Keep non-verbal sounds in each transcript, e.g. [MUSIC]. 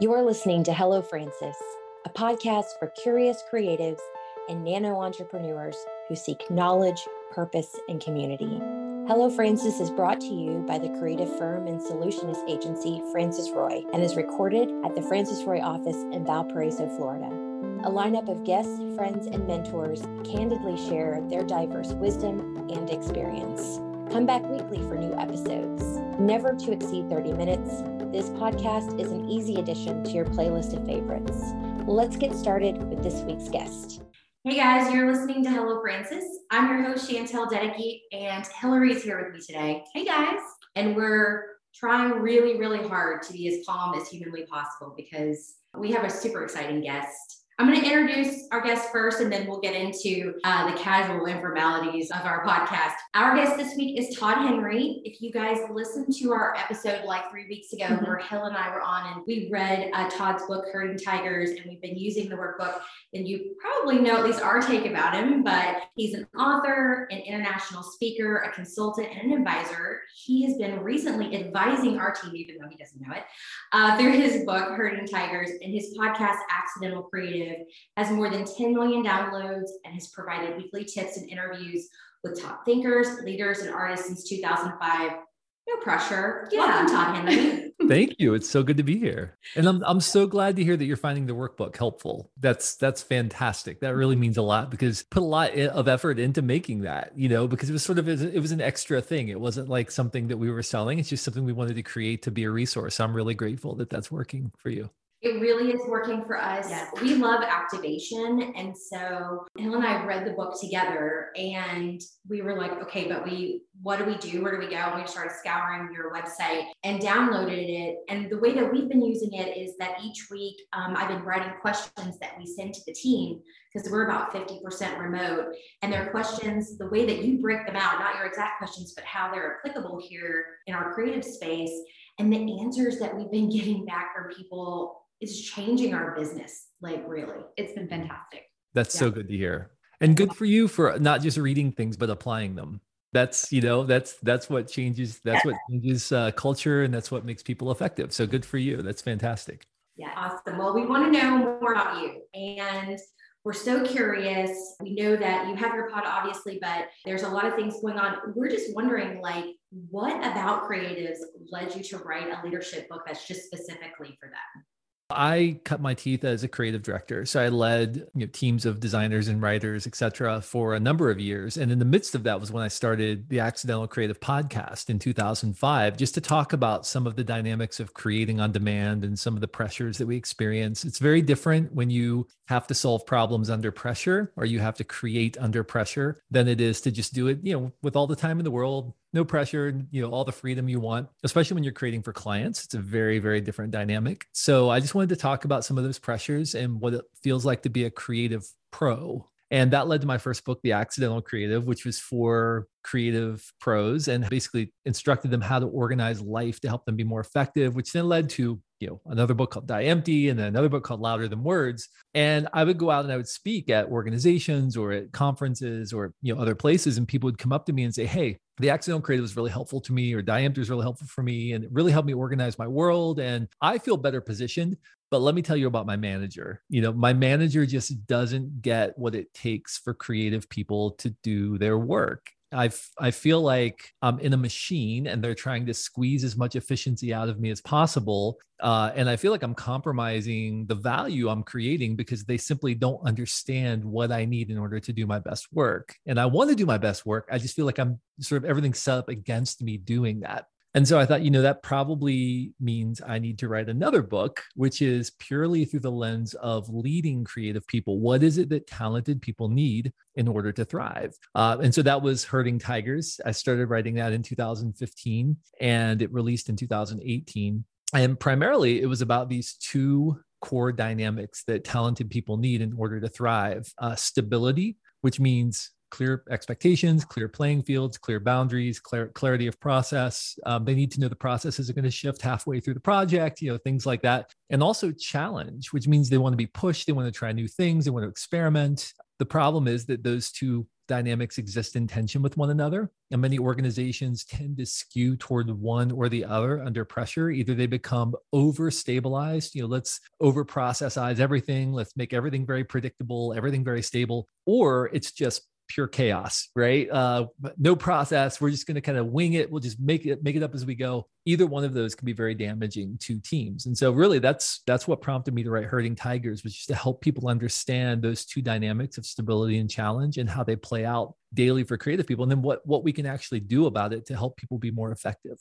You're listening to Hello Francis, a podcast for curious creatives and nano entrepreneurs who seek knowledge, purpose, and community. Hello Francis is brought to you by the creative firm and solutionist agency Francis Roy and is recorded at the Francis Roy office in Valparaiso, Florida. A lineup of guests, friends, and mentors candidly share their diverse wisdom and experience. Come back weekly for new episodes. Never to exceed 30 minutes, this podcast is an easy addition to your playlist of favorites. Let's get started with this week's guest. Hey guys, you're listening to Hello Francis. I'm your host, Chantel Dedeke, and Hillary is here with me today. Hey guys. And we're trying really, really hard to be as calm as humanly possible because we have a super exciting guest I'm going to introduce our guest first, and then we'll get into uh, the casual informalities of our podcast. Our guest this week is Todd Henry. If you guys listened to our episode like three weeks ago, mm-hmm. where Hill and I were on, and we read uh, Todd's book, Herding Tigers, and we've been using the workbook, then you probably know at least our take about him. But he's an author, an international speaker, a consultant, and an advisor. He has been recently advising our team, even though he doesn't know it, uh, through his book, Herding Tigers, and his podcast, Accidental Creative has more than 10 million downloads and has provided weekly tips and interviews with top thinkers, leaders, and artists since 2005. No pressure. Yeah. Welcome, Todd Henry. [LAUGHS] Thank you. It's so good to be here. And I'm I'm so glad to hear that you're finding the workbook helpful. That's that's fantastic. That really means a lot because put a lot of effort into making that, you know, because it was sort of it was an extra thing. It wasn't like something that we were selling. It's just something we wanted to create to be a resource. I'm really grateful that that's working for you. It really is working for us. We love activation. And so Hill and I read the book together and we were like, okay, but we, what do we do? Where do we go? And we started scouring your website and downloaded it. And the way that we've been using it is that each week um, I've been writing questions that we send to the team because we're about 50% remote. And they're questions, the way that you break them out, not your exact questions, but how they're applicable here in our creative space. And the answers that we've been [LAUGHS] getting back from people is changing our business. Like really, it's been fantastic. That's yeah. so good to hear. And good for you for not just reading things, but applying them. That's, you know, that's, that's what changes, that's what changes uh, culture and that's what makes people effective. So good for you. That's fantastic. Yeah. Awesome. Well, we want to know more about you and we're so curious. We know that you have your pod, obviously, but there's a lot of things going on. We're just wondering, like, what about creatives led you to write a leadership book that's just specifically for them? I cut my teeth as a creative director. So I led you know, teams of designers and writers, et cetera, for a number of years. And in the midst of that was when I started the Accidental Creative Podcast in 2005, just to talk about some of the dynamics of creating on demand and some of the pressures that we experience. It's very different when you have to solve problems under pressure or you have to create under pressure than it is to just do it, you know, with all the time in the world, no pressure, you know, all the freedom you want, especially when you're creating for clients. It's a very, very different dynamic. So I just wanted to talk about some of those pressures and what it feels like to be a creative pro. And that led to my first book, The Accidental Creative, which was for creative pros and basically instructed them how to organize life to help them be more effective, which then led to you know another book called die empty and then another book called louder than words. And i would go out and i would speak at organizations or at conferences or you know other places and people would come up to me and say hey the accidental creative was really helpful to me or die empty was really helpful for me and it really helped me organize my world. And i feel better positioned but let me tell you about my manager. You know my manager just doesn't get what it takes for creative people to do their work I I feel like I'm in a machine and they're trying to squeeze as much efficiency out of me as possible. Uh, and I feel like I'm compromising the value I'm creating because they simply don't understand what I need in order to do my best work. And I want to do my best work. I just feel like I'm sort of everything set up against me doing that. And so I thought, you know, that probably means I need to write another book, which is purely through the lens of leading creative people. What is it that talented people need in order to thrive? Uh, and so that was Herding Tigers. I started writing that in 2015 and it released in 2018. And primarily it was about these two core dynamics that talented people need in order to thrive uh, stability, which means clear expectations, clear playing fields, clear boundaries, clear, clarity of process. Um, they need to know the processes are going to shift halfway through the project, you know, things like that. And also challenge, which means they want to be pushed, they want to try new things, they want to experiment. The problem is that those two dynamics exist in tension with one another. And many organizations tend to skew toward one or the other under pressure. Either they become over stabilized, you know, let's over processize everything, let's make everything very predictable, everything very stable, or it's just pure chaos, right? Uh, no process. We're just going to kind of wing it. We'll just make it make it up as we go. Either one of those can be very damaging to teams. And so, really, that's that's what prompted me to write "Herding Tigers," which is to help people understand those two dynamics of stability and challenge and how they play out daily for creative people, and then what what we can actually do about it to help people be more effective.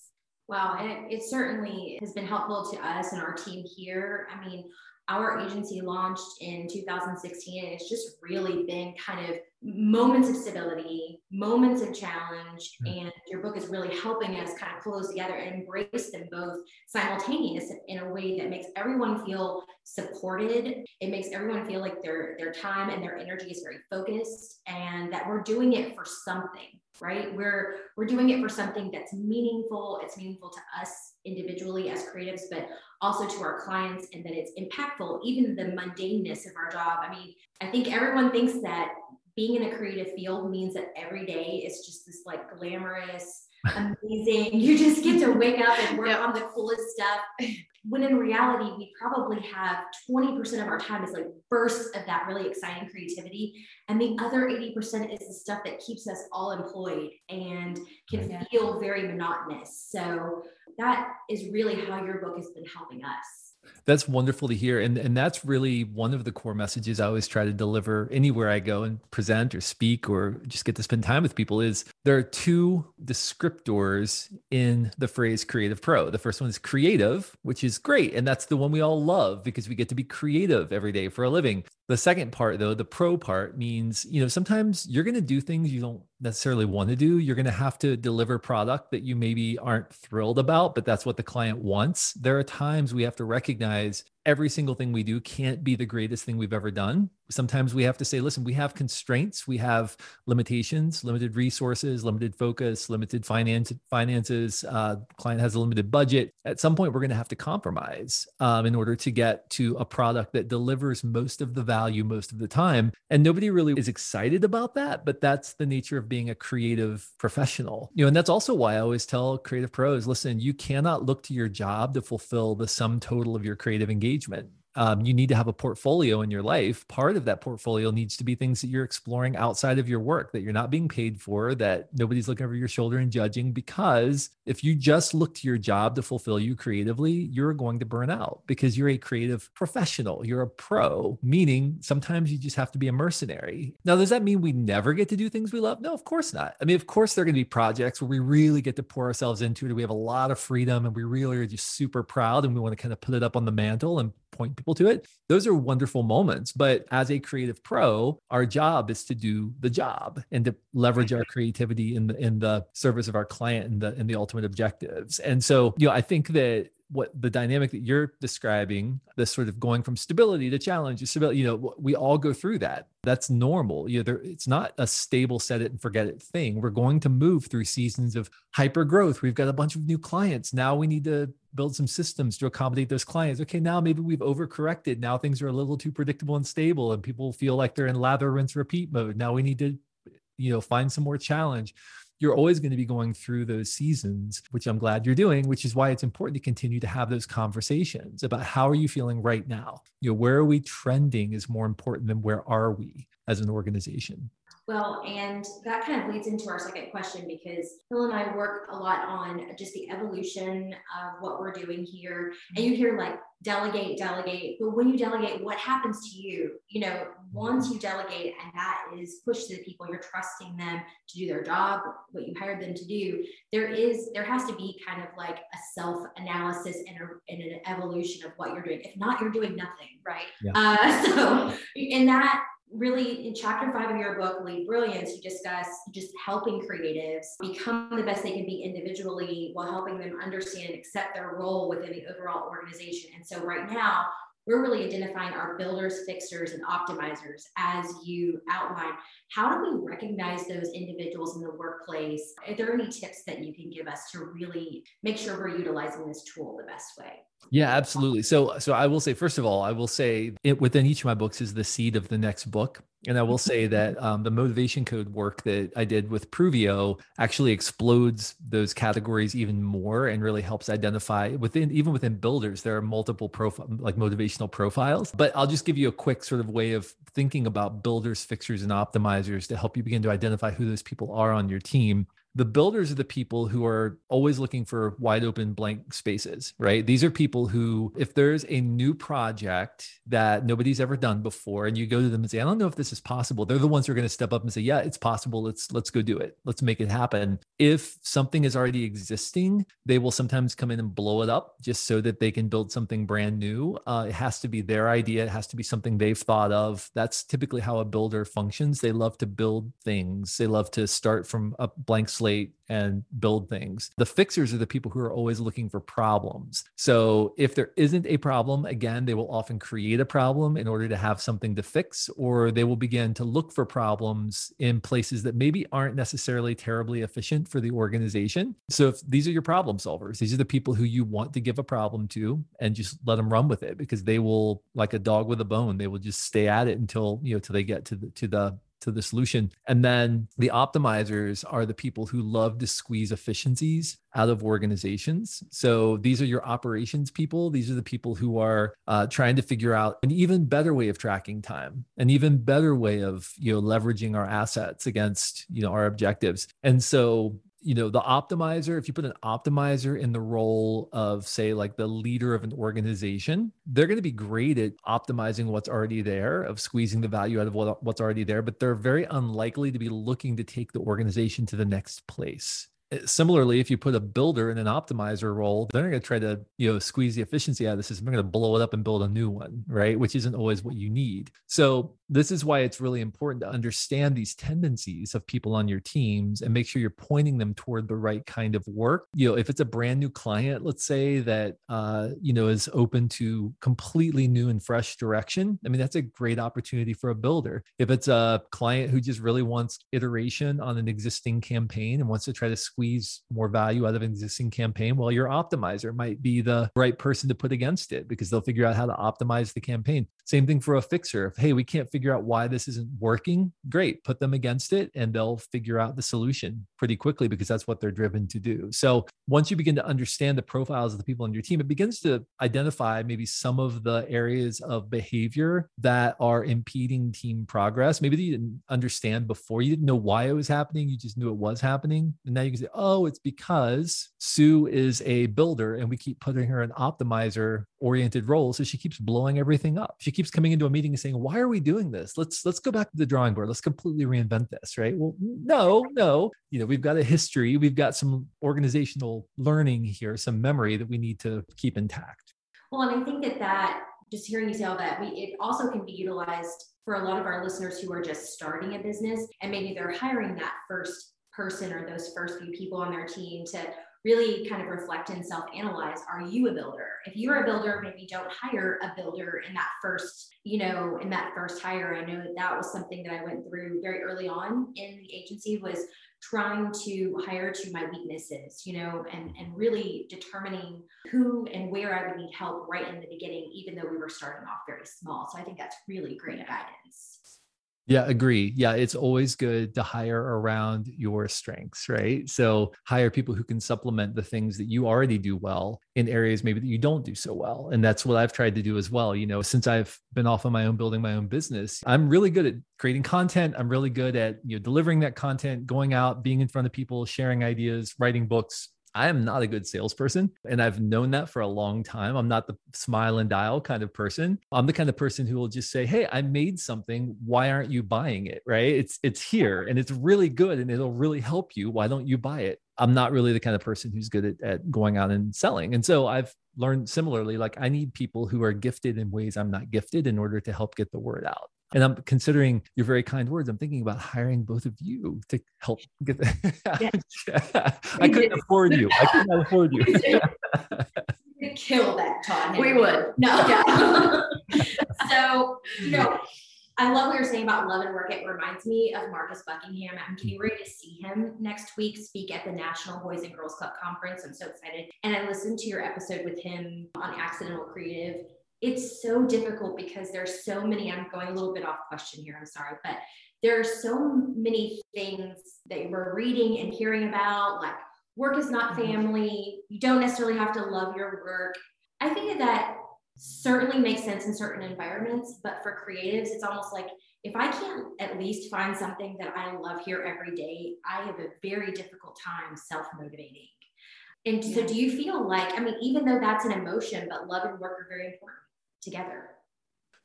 Wow, and it, it certainly has been helpful to us and our team here. I mean, our agency launched in 2016 and it's just really been kind of moments of stability moments of challenge hmm. and your book is really helping us kind of close together and embrace them both simultaneous in a way that makes everyone feel supported. It makes everyone feel like their their time and their energy is very focused and that we're doing it for something right we're we're doing it for something that's meaningful it's meaningful to us individually as creatives but also to our clients and that it's impactful, even the mundaneness of our job. I mean, I think everyone thinks that being in a creative field means that every day is just this like glamorous, [LAUGHS] amazing. You just get to wake up and work on the coolest stuff. When in reality, we probably have 20% of our time is like bursts of that really exciting creativity. And the other 80% is the stuff that keeps us all employed and can yeah. feel very monotonous. So that is really how your book has been helping us. That's wonderful to hear. And, and that's really one of the core messages I always try to deliver anywhere I go and present or speak or just get to spend time with people is there are two descriptors in the phrase creative pro. The first one is creative, which is great. And that's the one we all love because we get to be creative every day for a living. The second part, though, the pro part means, you know, sometimes you're going to do things you don't necessarily want to do. You're going to have to deliver product that you maybe aren't thrilled about, but that's what the client wants. There are times we have to recognize every single thing we do can't be the greatest thing we've ever done. Sometimes we have to say, listen, we have constraints, we have limitations, limited resources, limited focus, limited finance, finances. Uh, client has a limited budget. At some point, we're going to have to compromise um, in order to get to a product that delivers most of the value most of the time. And nobody really is excited about that, but that's the nature of being a creative professional. You know, and that's also why I always tell creative pros, listen, you cannot look to your job to fulfill the sum total of your creative engagement engagement um, you need to have a portfolio in your life. Part of that portfolio needs to be things that you're exploring outside of your work that you're not being paid for, that nobody's looking over your shoulder and judging. Because if you just look to your job to fulfill you creatively, you're going to burn out because you're a creative professional. You're a pro, meaning sometimes you just have to be a mercenary. Now, does that mean we never get to do things we love? No, of course not. I mean, of course, there are going to be projects where we really get to pour ourselves into it. We have a lot of freedom and we really are just super proud and we want to kind of put it up on the mantle and point people to it. Those are wonderful moments. But as a creative pro, our job is to do the job and to leverage our creativity in the in the service of our client and the in the ultimate objectives. And so, you know, I think that what the dynamic that you're describing, this sort of going from stability to challenge stability, you know, we all go through that. That's normal. You know, there, it's not a stable set it and forget it thing. We're going to move through seasons of hyper growth. We've got a bunch of new clients. Now we need to build some systems to accommodate those clients. Okay, now maybe we've overcorrected. Now things are a little too predictable and stable, and people feel like they're in lather, rinse, repeat mode. Now we need to, you know, find some more challenge you're always going to be going through those seasons, which I'm glad you're doing, which is why it's important to continue to have those conversations about how are you feeling right now? You know, where are we trending is more important than where are we as an organization. Well, and that kind of leads into our second question because Hill and I work a lot on just the evolution of what we're doing here. And you hear like delegate, delegate, but when you delegate, what happens to you? You know, once you delegate and that is pushed to the people, you're trusting them to do their job, what you hired them to do. There is, there has to be kind of like a self analysis and, and, an evolution of what you're doing. If not, you're doing nothing, right? Yeah. Uh, [LAUGHS] so, in that really in chapter five of your book lead brilliance you discuss just helping creatives become the best they can be individually while helping them understand and accept their role within the overall organization. And so right now we're really identifying our builders fixers and optimizers as you outline how do we recognize those individuals in the workplace? Are there any tips that you can give us to really make sure we're utilizing this tool the best way yeah, absolutely. So, so I will say, first of all, I will say it within each of my books is the seed of the next book. And I will say that um, the motivation code work that I did with Pruvio actually explodes those categories even more and really helps identify within even within builders there are multiple profile like motivational profiles. But I'll just give you a quick sort of way of thinking about builders, fixers, and optimizers to help you begin to identify who those people are on your team the builders are the people who are always looking for wide open blank spaces, right? These are people who, if there's a new project that nobody's ever done before, and you go to them and say, I don't know if this is possible, they're the ones who are going to step up and say, Yeah, it's possible. Let's let's go do it. Let's make it happen. If something is already existing, they will sometimes come in and blow it up just so that they can build something brand new. Uh, it has to be their idea, it has to be something they've thought of. That's typically how a builder functions. They love to build things, they love to start from a blank slate and build things. The fixers are the people who are always looking for problems. So if there isn't a problem, again, they will often create a problem in order to have something to fix, or they will begin to look for problems in places that maybe aren't necessarily terribly efficient for the organization. So if these are your problem solvers, these are the people who you want to give a problem to and just let them run with it because they will, like a dog with a bone, they will just stay at it until, you know, till they get to the to the to the solution. And then the optimizers are the people who love to squeeze efficiencies out of organizations. So these are your operations people. These are the people who are uh, trying to figure out an even better way of tracking time, an even better way of you know leveraging our assets against you know our objectives. And so you know the optimizer if you put an optimizer in the role of say like the leader of an organization they're going to be great at optimizing what's already there of squeezing the value out of what, what's already there but they're very unlikely to be looking to take the organization to the next place similarly, if you put a builder in an optimizer role, they're going to try to you know squeeze the efficiency out of the system. They're going to blow it up and build a new one, right? Which isn't always what you need. So this is why it's really important to understand these tendencies of people on your teams and make sure you're pointing them toward the right kind of work. You know, if it's a brand new client, let's say that uh, you know is open to completely new and fresh direction. I mean, that's a great opportunity for a builder. If it's a client who just really wants iteration on an existing campaign and wants to try to squeeze more value out of an existing campaign, well, your optimizer might be the right person to put against it because they'll figure out how to optimize the campaign. Same thing for a fixer. If, hey, we can't figure out why this isn't working, great, put them against it and they'll figure out the solution pretty quickly because that's what they're driven to do. So once you begin to understand the profiles of the people on your team, it begins to identify maybe some of the areas of behavior that are impeding team progress. Maybe you didn't understand before, you didn't know why it was happening, you just knew it was happening. And now you can say, oh, it's because Sue is a builder and we keep putting her in optimizer oriented role. So she keeps blowing everything up. She keeps coming into a meeting and saying, why are we doing this? Let's, let's go back to the drawing board. Let's completely reinvent this. Right. Well, no, no, you know, we've got a history, we've got some organizational learning here, some memory that we need to keep intact. Well, and I think that that just hearing you say all that, we, it also can be utilized for a lot of our listeners who are just starting a business and maybe they're hiring that first person or those first few people on their team to really kind of reflect and self analyze are you a builder? If you're a builder maybe don't hire a builder in that first you know in that first hire. I know that that was something that i went through very early on in the agency was trying to hire to my weaknesses you know and and really determining who and where i would need help right in the beginning even though we were starting off very small. So i think that's really great guidance yeah, agree. Yeah, it's always good to hire around your strengths, right? So hire people who can supplement the things that you already do well in areas maybe that you don't do so well. And that's what I've tried to do as well. You know, since I've been off on my own building my own business, I'm really good at creating content. I'm really good at, you know, delivering that content, going out, being in front of people, sharing ideas, writing books, I am not a good salesperson. And I've known that for a long time. I'm not the smile and dial kind of person. I'm the kind of person who will just say, Hey, I made something. Why aren't you buying it? Right. It's it's here and it's really good and it'll really help you. Why don't you buy it? I'm not really the kind of person who's good at, at going out and selling. And so I've learned similarly, like I need people who are gifted in ways I'm not gifted in order to help get the word out. And I'm considering your very kind words. I'm thinking about hiring both of you to help get the. [LAUGHS] Yeah. I couldn't afford you. I couldn't afford you. [LAUGHS] [LAUGHS] We'd kill that Todd. We would. No. Yeah. so, you know, I love what you're saying about love and work. It reminds me of Marcus Buckingham. I'm getting mm-hmm. ready to see him next week speak at the National Boys and Girls Club Conference. I'm so excited. And I listened to your episode with him on Accidental Creative it's so difficult because there's so many. I'm going a little bit off question here. I'm sorry, but there are so many things that we're reading and hearing about, like work is not mm-hmm. family. You don't necessarily have to love your work. I think that certainly makes sense in certain environments, but for creatives, it's almost like if I can't at least find something that I love here every day, I have a very difficult time self motivating. And so, do you feel like, I mean, even though that's an emotion, but love and work are very important together?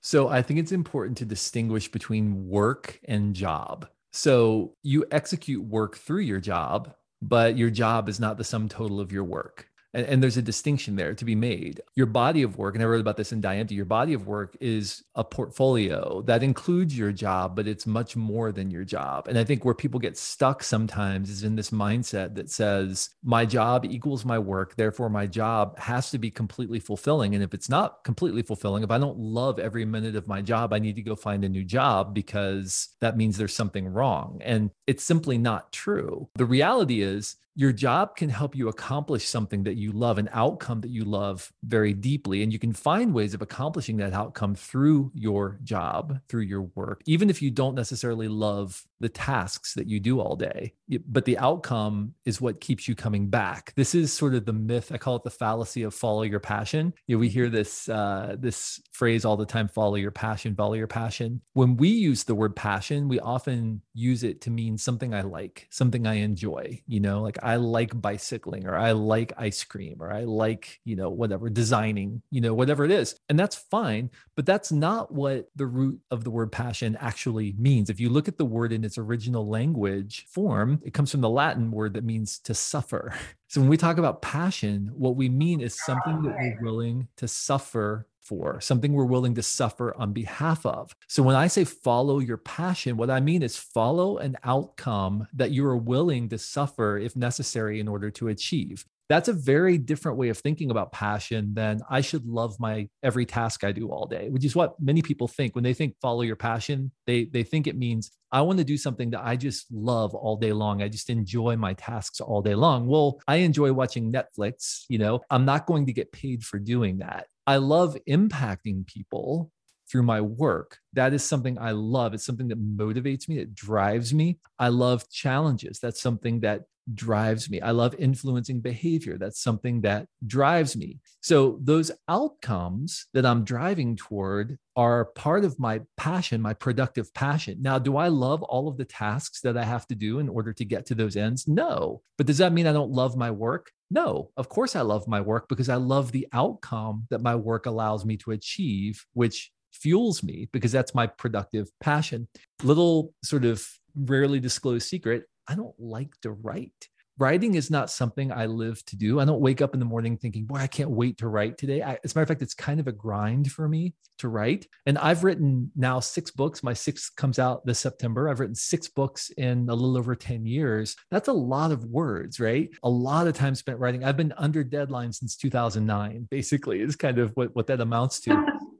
So, I think it's important to distinguish between work and job. So, you execute work through your job, but your job is not the sum total of your work. And, and, there's a distinction there to be made. Your body of work, and I wrote about this in Die your body of work is a portfolio that includes your job, but it's much more than your job. And I think where people get stuck sometimes is in this mindset that says, my job equals my work. Therefore, my job has to be completely fulfilling. And if it's not completely fulfilling, if I don't love every minute of my job, I need to go find a new job because that means there's something wrong. And it's simply not true. The reality is, your job can help you accomplish something that you love, an outcome that you love very deeply. And you can find ways of accomplishing that outcome through your job, through your work, even if you don't necessarily love the tasks that you do all day. But the outcome is what keeps you coming back. This is sort of the myth. I call it the fallacy of follow your passion. You know, we hear this uh, this phrase all the time: follow your passion, follow your passion. When we use the word passion, we often use it to mean something I like, something I enjoy. You know, like I like bicycling, or I like ice cream, or I like you know whatever designing. You know, whatever it is, and that's fine. But that's not what the root of the word passion actually means. If you look at the word in its original language form, it comes from the Latin word that means to suffer. [LAUGHS] So when we talk about passion, what we mean is something that we're willing to suffer for, something we're willing to suffer on behalf of. So when I say follow your passion, what I mean is follow an outcome that you are willing to suffer if necessary in order to achieve that's a very different way of thinking about passion than I should love my every task I do all day, which is what many people think when they think follow your passion. They they think it means I want to do something that I just love all day long. I just enjoy my tasks all day long. Well, I enjoy watching Netflix, you know. I'm not going to get paid for doing that. I love impacting people through my work. That is something I love. It's something that motivates me, it drives me. I love challenges. That's something that drives me. I love influencing behavior. That's something that drives me. So, those outcomes that I'm driving toward are part of my passion, my productive passion. Now, do I love all of the tasks that I have to do in order to get to those ends? No. But does that mean I don't love my work? No, of course I love my work because I love the outcome that my work allows me to achieve, which fuels me because that's my productive passion. Little sort of rarely disclosed secret I don't like to write. Writing is not something I live to do. I don't wake up in the morning thinking, boy, I can't wait to write today. I, as a matter of fact, it's kind of a grind for me to write. And I've written now six books. My sixth comes out this September. I've written six books in a little over 10 years. That's a lot of words, right? A lot of time spent writing. I've been under deadline since 2009, basically, is kind of what, what that amounts to. [LAUGHS]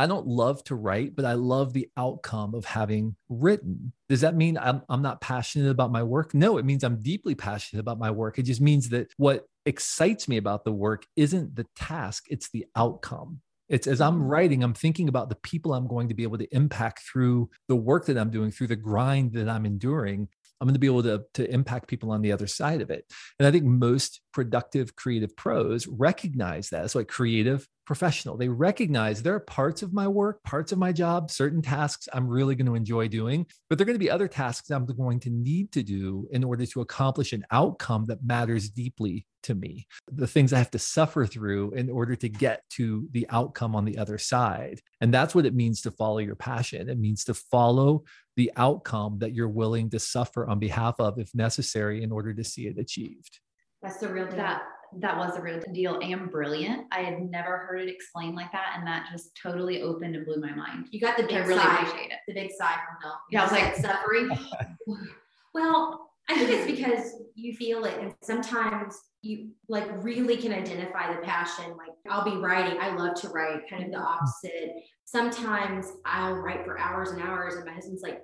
I don't love to write, but I love the outcome of having written. Does that mean I'm, I'm not passionate about my work? No, it means I'm deeply passionate about my work. It just means that what excites me about the work isn't the task, it's the outcome. It's as I'm mm. writing, I'm thinking about the people I'm going to be able to impact through the work that I'm doing, through the grind that I'm enduring. I'm going to be able to, to impact people on the other side of it. And I think most productive creative pros recognize that. It's like creative professional. They recognize there are parts of my work, parts of my job, certain tasks I'm really going to enjoy doing, but there are going to be other tasks I'm going to need to do in order to accomplish an outcome that matters deeply to me. The things I have to suffer through in order to get to the outcome on the other side. And that's what it means to follow your passion. It means to follow the outcome that you're willing to suffer on behalf of if necessary in order to see it achieved. That's the real deal. That that was a real deal and brilliant. I had never heard it explained like that, and that just totally opened and blew my mind. You got the big I really sigh, appreciate it. The big sigh from Hill. Yeah, I was like suffering. [LAUGHS] well, I think it's because you feel it, and sometimes you like really can identify the passion. Like I'll be writing. I love to write. Kind of the mm-hmm. opposite. Sometimes I'll write for hours and hours, and my husband's like,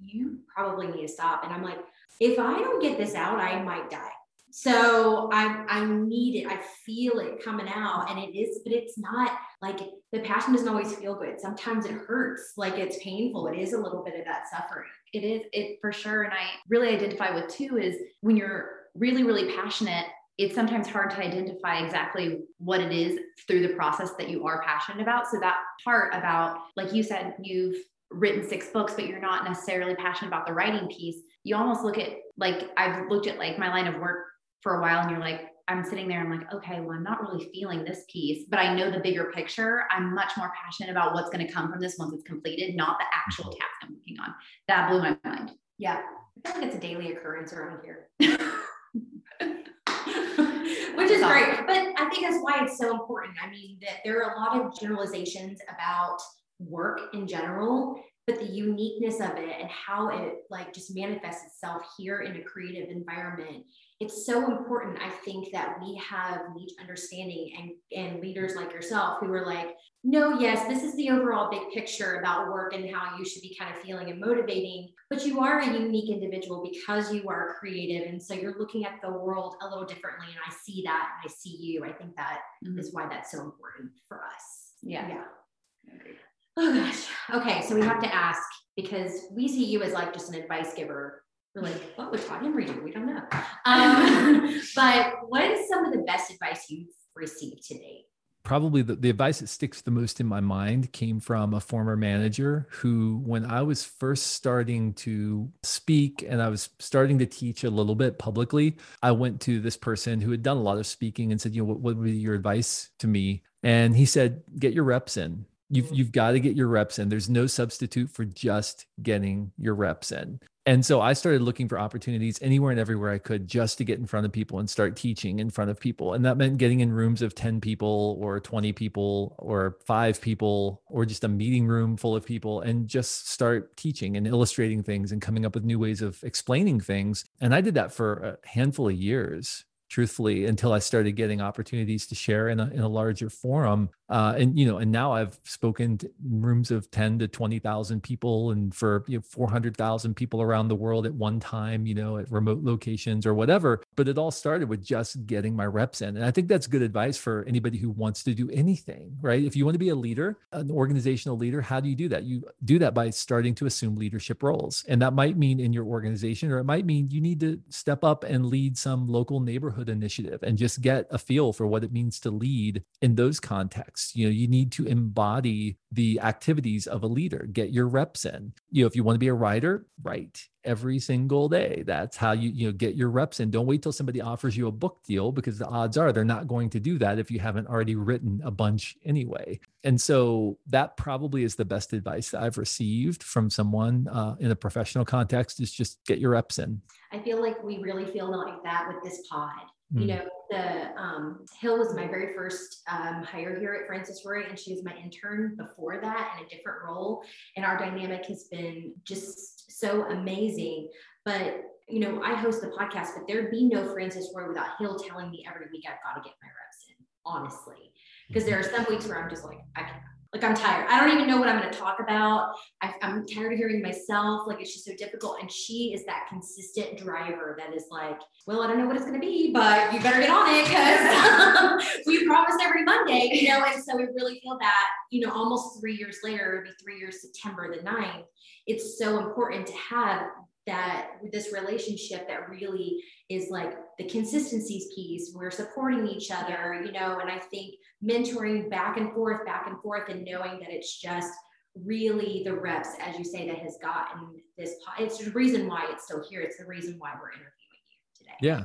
"You probably need to stop," and I'm like, "If I don't get this out, I might die." So I I need it. I feel it coming out, and it is, but it's not like the passion doesn't always feel good. Sometimes it hurts, like it's painful. It is a little bit of that suffering. It is it for sure, and I really identify with too is when you're really really passionate it's sometimes hard to identify exactly what it is through the process that you are passionate about. So that part about, like you said, you've written six books, but you're not necessarily passionate about the writing piece. You almost look at like I've looked at like my line of work for a while, and you're like, I'm sitting there, I'm like, okay, well, I'm not really feeling this piece, but I know the bigger picture. I'm much more passionate about what's going to come from this once it's completed, not the actual mm-hmm. task I'm working on. That blew my mind. Yeah. I feel like it's a daily occurrence around here. [LAUGHS] which is great. But I think that's why it's so important. I mean, that there are a lot of generalizations about work in general, but the uniqueness of it and how it like just manifests itself here in a creative environment it's so important i think that we have niche understanding and and leaders like yourself who are like no yes this is the overall big picture about work and how you should be kind of feeling and motivating but you are a unique individual because you are creative and so you're looking at the world a little differently and i see that and i see you. I think that mm-hmm. is why that's so important for us. Yeah. Yeah Oh gosh. Okay, so we have to ask because we see you as like just an advice giver. We're like, what would Todd Henry do? We don't know. Um, [LAUGHS] but what is some of the best advice you've received to date? Probably the, the advice that sticks the most in my mind came from a former manager who, when I was first starting to speak and I was starting to teach a little bit publicly, I went to this person who had done a lot of speaking and said, you know, what, what would be your advice to me? And he said, get your reps in You've you've got to get your reps in. There's no substitute for just getting your reps in. And so I started looking for opportunities anywhere and everywhere I could just to get in front of people and start teaching in front of people. And that meant getting in rooms of 10 people or 20 people or five people or just a meeting room full of people and just start teaching and illustrating things and coming up with new ways of explaining things. And I did that for a handful of years truthfully until I started getting opportunities to share in a, in a larger forum. Uh, and you know, and now I've spoken rooms of ten to twenty thousand people, and for you know, four hundred thousand people around the world at one time. You know, at remote locations or whatever. But it all started with just getting my reps in, and I think that's good advice for anybody who wants to do anything. Right? If you want to be a leader, an organizational leader, how do you do that? You do that by starting to assume leadership roles, and that might mean in your organization, or it might mean you need to step up and lead some local neighborhood initiative, and just get a feel for what it means to lead in those contexts. You know you need to embody the activities of a leader get your reps in. You know if you want to be a writer write every single day. That's how you you know get your reps in. Don't wait till somebody offers you a book deal because the odds are they're not going to do that if you haven't already written a bunch anyway. And so that probably is the best advice that i've received from someone uh, in a professional context is just get your reps in. I feel like we really feel like that with this pod you mm. know, the um, Hill was my very first um, hire here at Francis Roy, and she was my intern before that in a different role. And our dynamic has been just so amazing. But you know, I host the podcast, but there'd be no Francis Roy without Hill telling me every week I've got to get my reps in, honestly. Because there are some weeks where I'm just like, I can't like I'm tired. I don't even know what I'm going to talk about. I, am tired of hearing myself. Like it's just so difficult. And she is that consistent driver that is like, well, I don't know what it's going to be, but you better get on it because [LAUGHS] we promised every Monday, you know. And so we really feel that, you know, almost three years later, it'll be three years September the 9th. It's so important to have that this relationship that really is like the consistencies piece we're supporting each other you know and i think mentoring back and forth back and forth and knowing that it's just really the reps as you say that has gotten this it's the reason why it's still here. It's the reason why we're interviewing you today. Yeah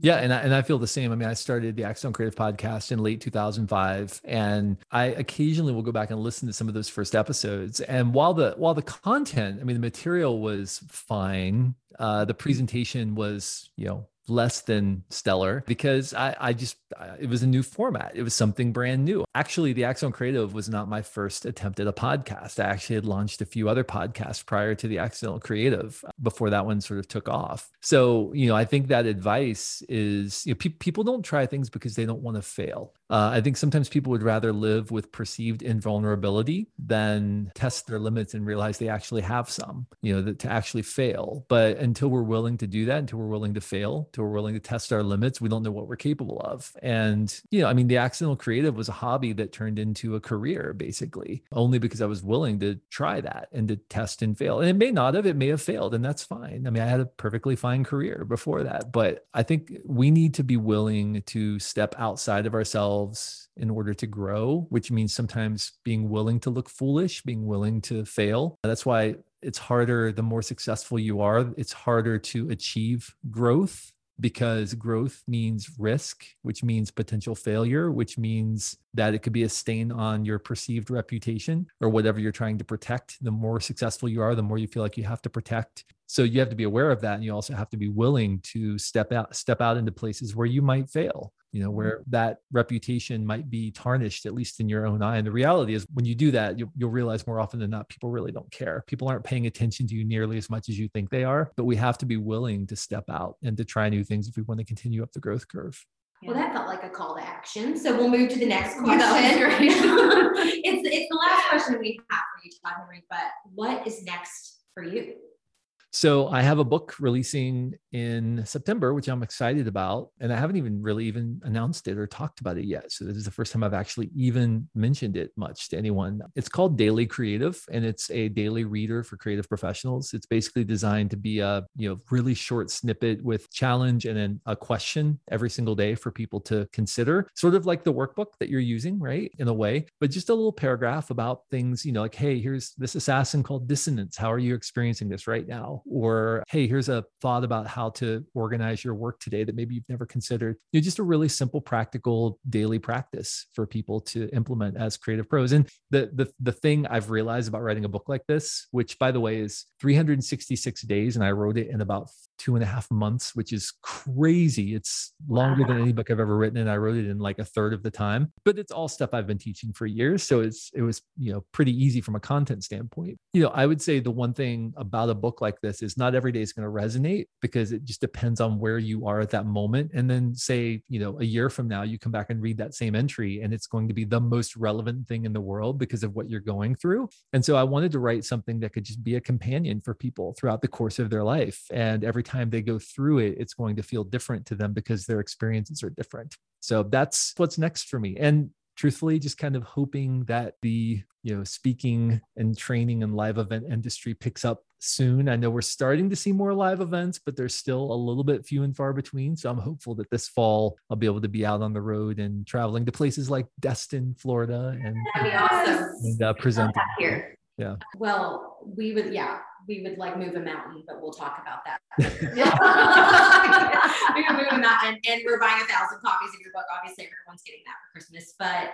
yeah, and I, and I feel the same. I mean, I started the Accidental Creative Podcast in late 2005, and I occasionally will go back and listen to some of those first episodes. And while the while the content, I mean, the material was fine, uh, the presentation was you know less than stellar because I, I just it was a new format. It was something brand new. Actually, the Accidental Creative was not my first attempt at a podcast. I actually had launched a few other podcasts prior to the Accidental Creative before that one sort of took off. So you know, I think that advice is you know, pe- people don't try things because they don't want to fail. Uh, I think sometimes people would rather live with perceived invulnerability than test their limits and realize they actually have some. You know, that to actually fail. But until we're willing to do that, until we're willing to fail till we're willing to test our limits, we don't know what we're capable of. And, you know, I mean, the accidental creative was a hobby that turned into a career basically, only because I was willing to try that and to test and fail. And it may not have, it may have failed, and that's fine. I mean, I had a perfectly fine career before that, but I think we need to be willing to step outside of ourselves in order to grow, which means sometimes being willing to look foolish, being willing to fail. That's why it's harder the more successful you are, it's harder to achieve growth because growth means risk, which means potential failure, which means that it could be a stain on your perceived reputation or whatever you're trying to protect. The more successful you are, the more you feel like you have to protect. So you have to be aware of that. And you also have to be willing to step out, step out into places where you might fail you know, where mm-hmm. that reputation might be tarnished, at least in your own eye. And the reality is, when you do that, you'll, you'll, realize more often than not, people really don't care. People aren't paying attention to you nearly as much as you think they are. But we have to be willing to step out and to try new things if we want to continue up the growth curve. Well, that felt like a call to action. So we'll move to the next [LAUGHS] question. [LAUGHS] it's, it's the last question we have for you, Todd Henry, but what is next for you? So I have a book releasing in September, which I'm excited about. And I haven't even really even announced it or talked about it yet. So this is the first time I've actually even mentioned it much to anyone. It's called Daily Creative and it's a daily reader for creative professionals. It's basically designed to be a, you know, really short snippet with challenge and then a question every single day for people to consider, sort of like the workbook that you're using, right? In a way, but just a little paragraph about things, you know, like, hey, here's this assassin called dissonance. How are you experiencing this right now? Or, hey, here's a thought about how to organize your work today that maybe you've never considered. You know, just a really simple, practical daily practice for people to implement as creative pros. And the the the thing I've realized about writing a book like this, which by the way is 366 days, and I wrote it in about two and a half months, which is crazy. It's longer wow. than any book I've ever written, and I wrote it in like a third of the time. But it's all stuff I've been teaching for years, so it's it was you know pretty easy from a content standpoint. You know, I would say the one thing about a book like this is not every day is going to resonate because it just depends on where you are at that moment. And then say you know a year from now you come back and read that same entry, and it's going to be the most relevant thing in the world because of what you're going through. And so I wanted to write something that could just be a companion for people throughout the course of their life, and every time they go through it, it's going to feel different to them because their experiences are different. So that's what's next for me. And truthfully, just kind of hoping that the you know speaking and training and live event industry picks up soon. I know we're starting to see more live events, but they're still a little bit few and far between. So I'm hopeful that this fall I'll be able to be out on the road and traveling to places like Destin, Florida, and that'd be awesome. And uh, presenting here. Yeah. Well, we would, yeah, we would like move a mountain, but we'll talk about that. [LAUGHS] [LAUGHS] we would move a mountain and we're buying a thousand copies of your book. Obviously, everyone's getting that for Christmas. But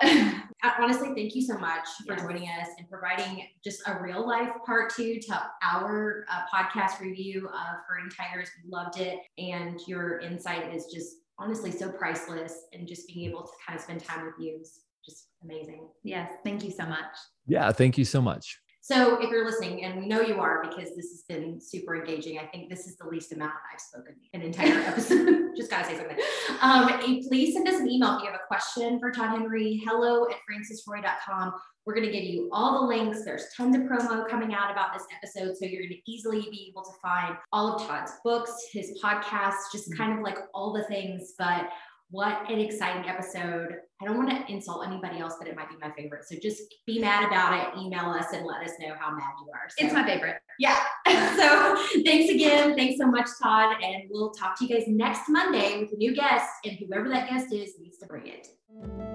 [LAUGHS] honestly, thank you so much for yes. joining us and providing just a real life part two to our uh, podcast review of Herding Tigers. We loved it. And your insight is just honestly so priceless. And just being able to kind of spend time with you is just amazing. Yes. Thank you so much. Yeah. Thank you so much. So if you're listening, and we know you are because this has been super engaging, I think this is the least amount I've spoken an entire [LAUGHS] episode. [LAUGHS] Just gotta say something. Um, please send us an email if you have a question for Todd Henry. Hello at francisroy.com. We're going to give you all the links. There's tons of promo coming out about this episode. So you're going to easily be able to find all of Todd's books, his podcasts, just kind of like all the things. But what an exciting episode. I don't want to insult anybody else, but it might be my favorite. So just be mad about it. Email us and let us know how mad you are. So, it's my favorite. Yeah. [LAUGHS] so thanks again. Thanks so much, Todd. And we'll talk to you guys next Monday with a new guest. And whoever that guest is needs to bring it.